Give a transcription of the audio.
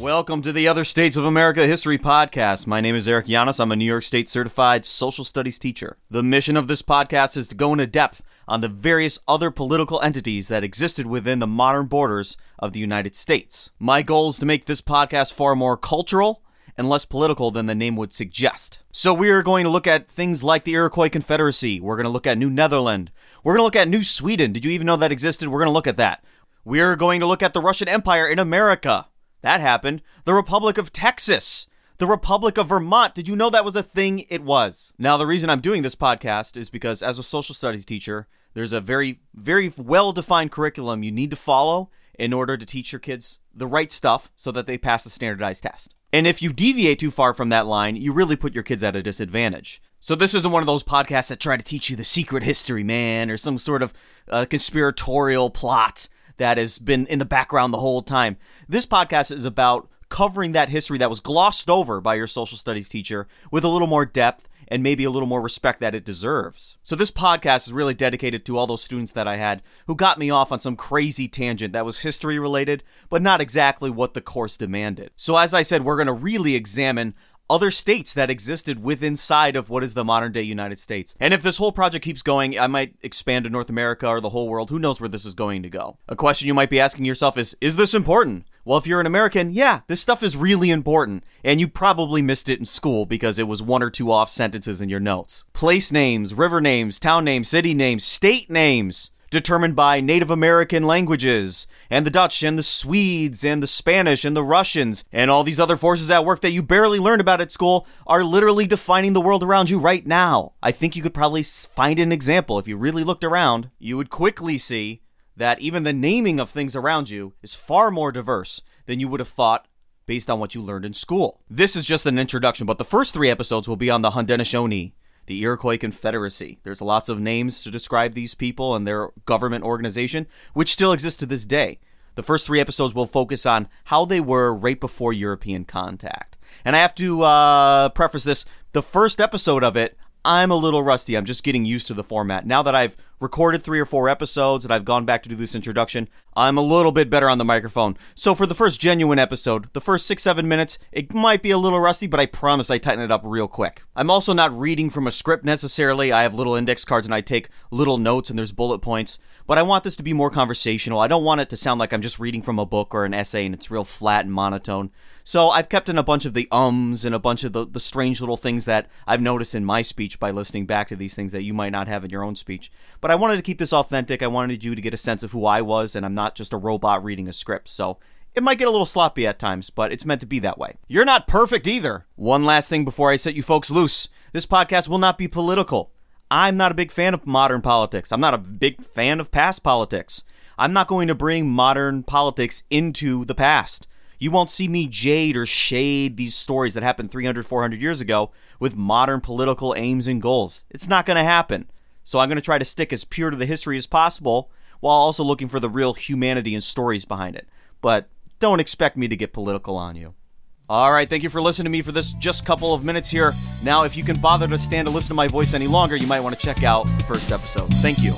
Welcome to the Other States of America History Podcast. My name is Eric Yanis. I'm a New York State certified social studies teacher. The mission of this podcast is to go into depth on the various other political entities that existed within the modern borders of the United States. My goal is to make this podcast far more cultural and less political than the name would suggest. So we are going to look at things like the Iroquois Confederacy. We're going to look at New Netherland. We're going to look at New Sweden. Did you even know that existed? We're going to look at that. We are going to look at the Russian Empire in America. That happened. The Republic of Texas. The Republic of Vermont. Did you know that was a thing? It was. Now, the reason I'm doing this podcast is because as a social studies teacher, there's a very, very well defined curriculum you need to follow in order to teach your kids the right stuff so that they pass the standardized test. And if you deviate too far from that line, you really put your kids at a disadvantage. So this isn't one of those podcasts that try to teach you the secret history, man, or some sort of uh, conspiratorial plot that has been in the background the whole time. This podcast is about covering that history that was glossed over by your social studies teacher with a little more depth and maybe a little more respect that it deserves. So this podcast is really dedicated to all those students that I had who got me off on some crazy tangent that was history related, but not exactly what the course demanded. So as I said, we're going to really examine other states that existed within side of what is the modern day United States. And if this whole project keeps going, I might expand to North America or the whole world. Who knows where this is going to go? A question you might be asking yourself is Is this important? Well, if you're an American, yeah, this stuff is really important. And you probably missed it in school because it was one or two off sentences in your notes. Place names, river names, town names, city names, state names determined by Native American languages, and the Dutch, and the Swedes, and the Spanish, and the Russians, and all these other forces at work that you barely learned about at school are literally defining the world around you right now. I think you could probably find an example if you really looked around. You would quickly see that even the naming of things around you is far more diverse than you would have thought based on what you learned in school. This is just an introduction, but the first three episodes will be on the Haudenosaunee, the Iroquois Confederacy. There's lots of names to describe these people and their government organization, which still exists to this day. The first three episodes will focus on how they were right before European contact. And I have to uh, preface this the first episode of it, I'm a little rusty. I'm just getting used to the format. Now that I've recorded three or four episodes and I've gone back to do this introduction, I'm a little bit better on the microphone. So for the first genuine episode, the first six, seven minutes, it might be a little rusty, but I promise I tighten it up real quick. I'm also not reading from a script necessarily. I have little index cards and I take little notes and there's bullet points. But I want this to be more conversational. I don't want it to sound like I'm just reading from a book or an essay and it's real flat and monotone. So I've kept in a bunch of the ums and a bunch of the, the strange little things that I've noticed in my speech by listening back to these things that you might not have in your own speech. But I wanted to keep this authentic. I wanted you to get a sense of who I was, and I'm not just a robot reading a script. So it might get a little sloppy at times, but it's meant to be that way. You're not perfect either. One last thing before I set you folks loose this podcast will not be political. I'm not a big fan of modern politics. I'm not a big fan of past politics. I'm not going to bring modern politics into the past. You won't see me jade or shade these stories that happened 300, 400 years ago with modern political aims and goals. It's not going to happen. So I'm going to try to stick as pure to the history as possible while also looking for the real humanity and stories behind it. But don't expect me to get political on you. All right, thank you for listening to me for this just couple of minutes here. Now, if you can bother to stand to listen to my voice any longer, you might want to check out the first episode. Thank you.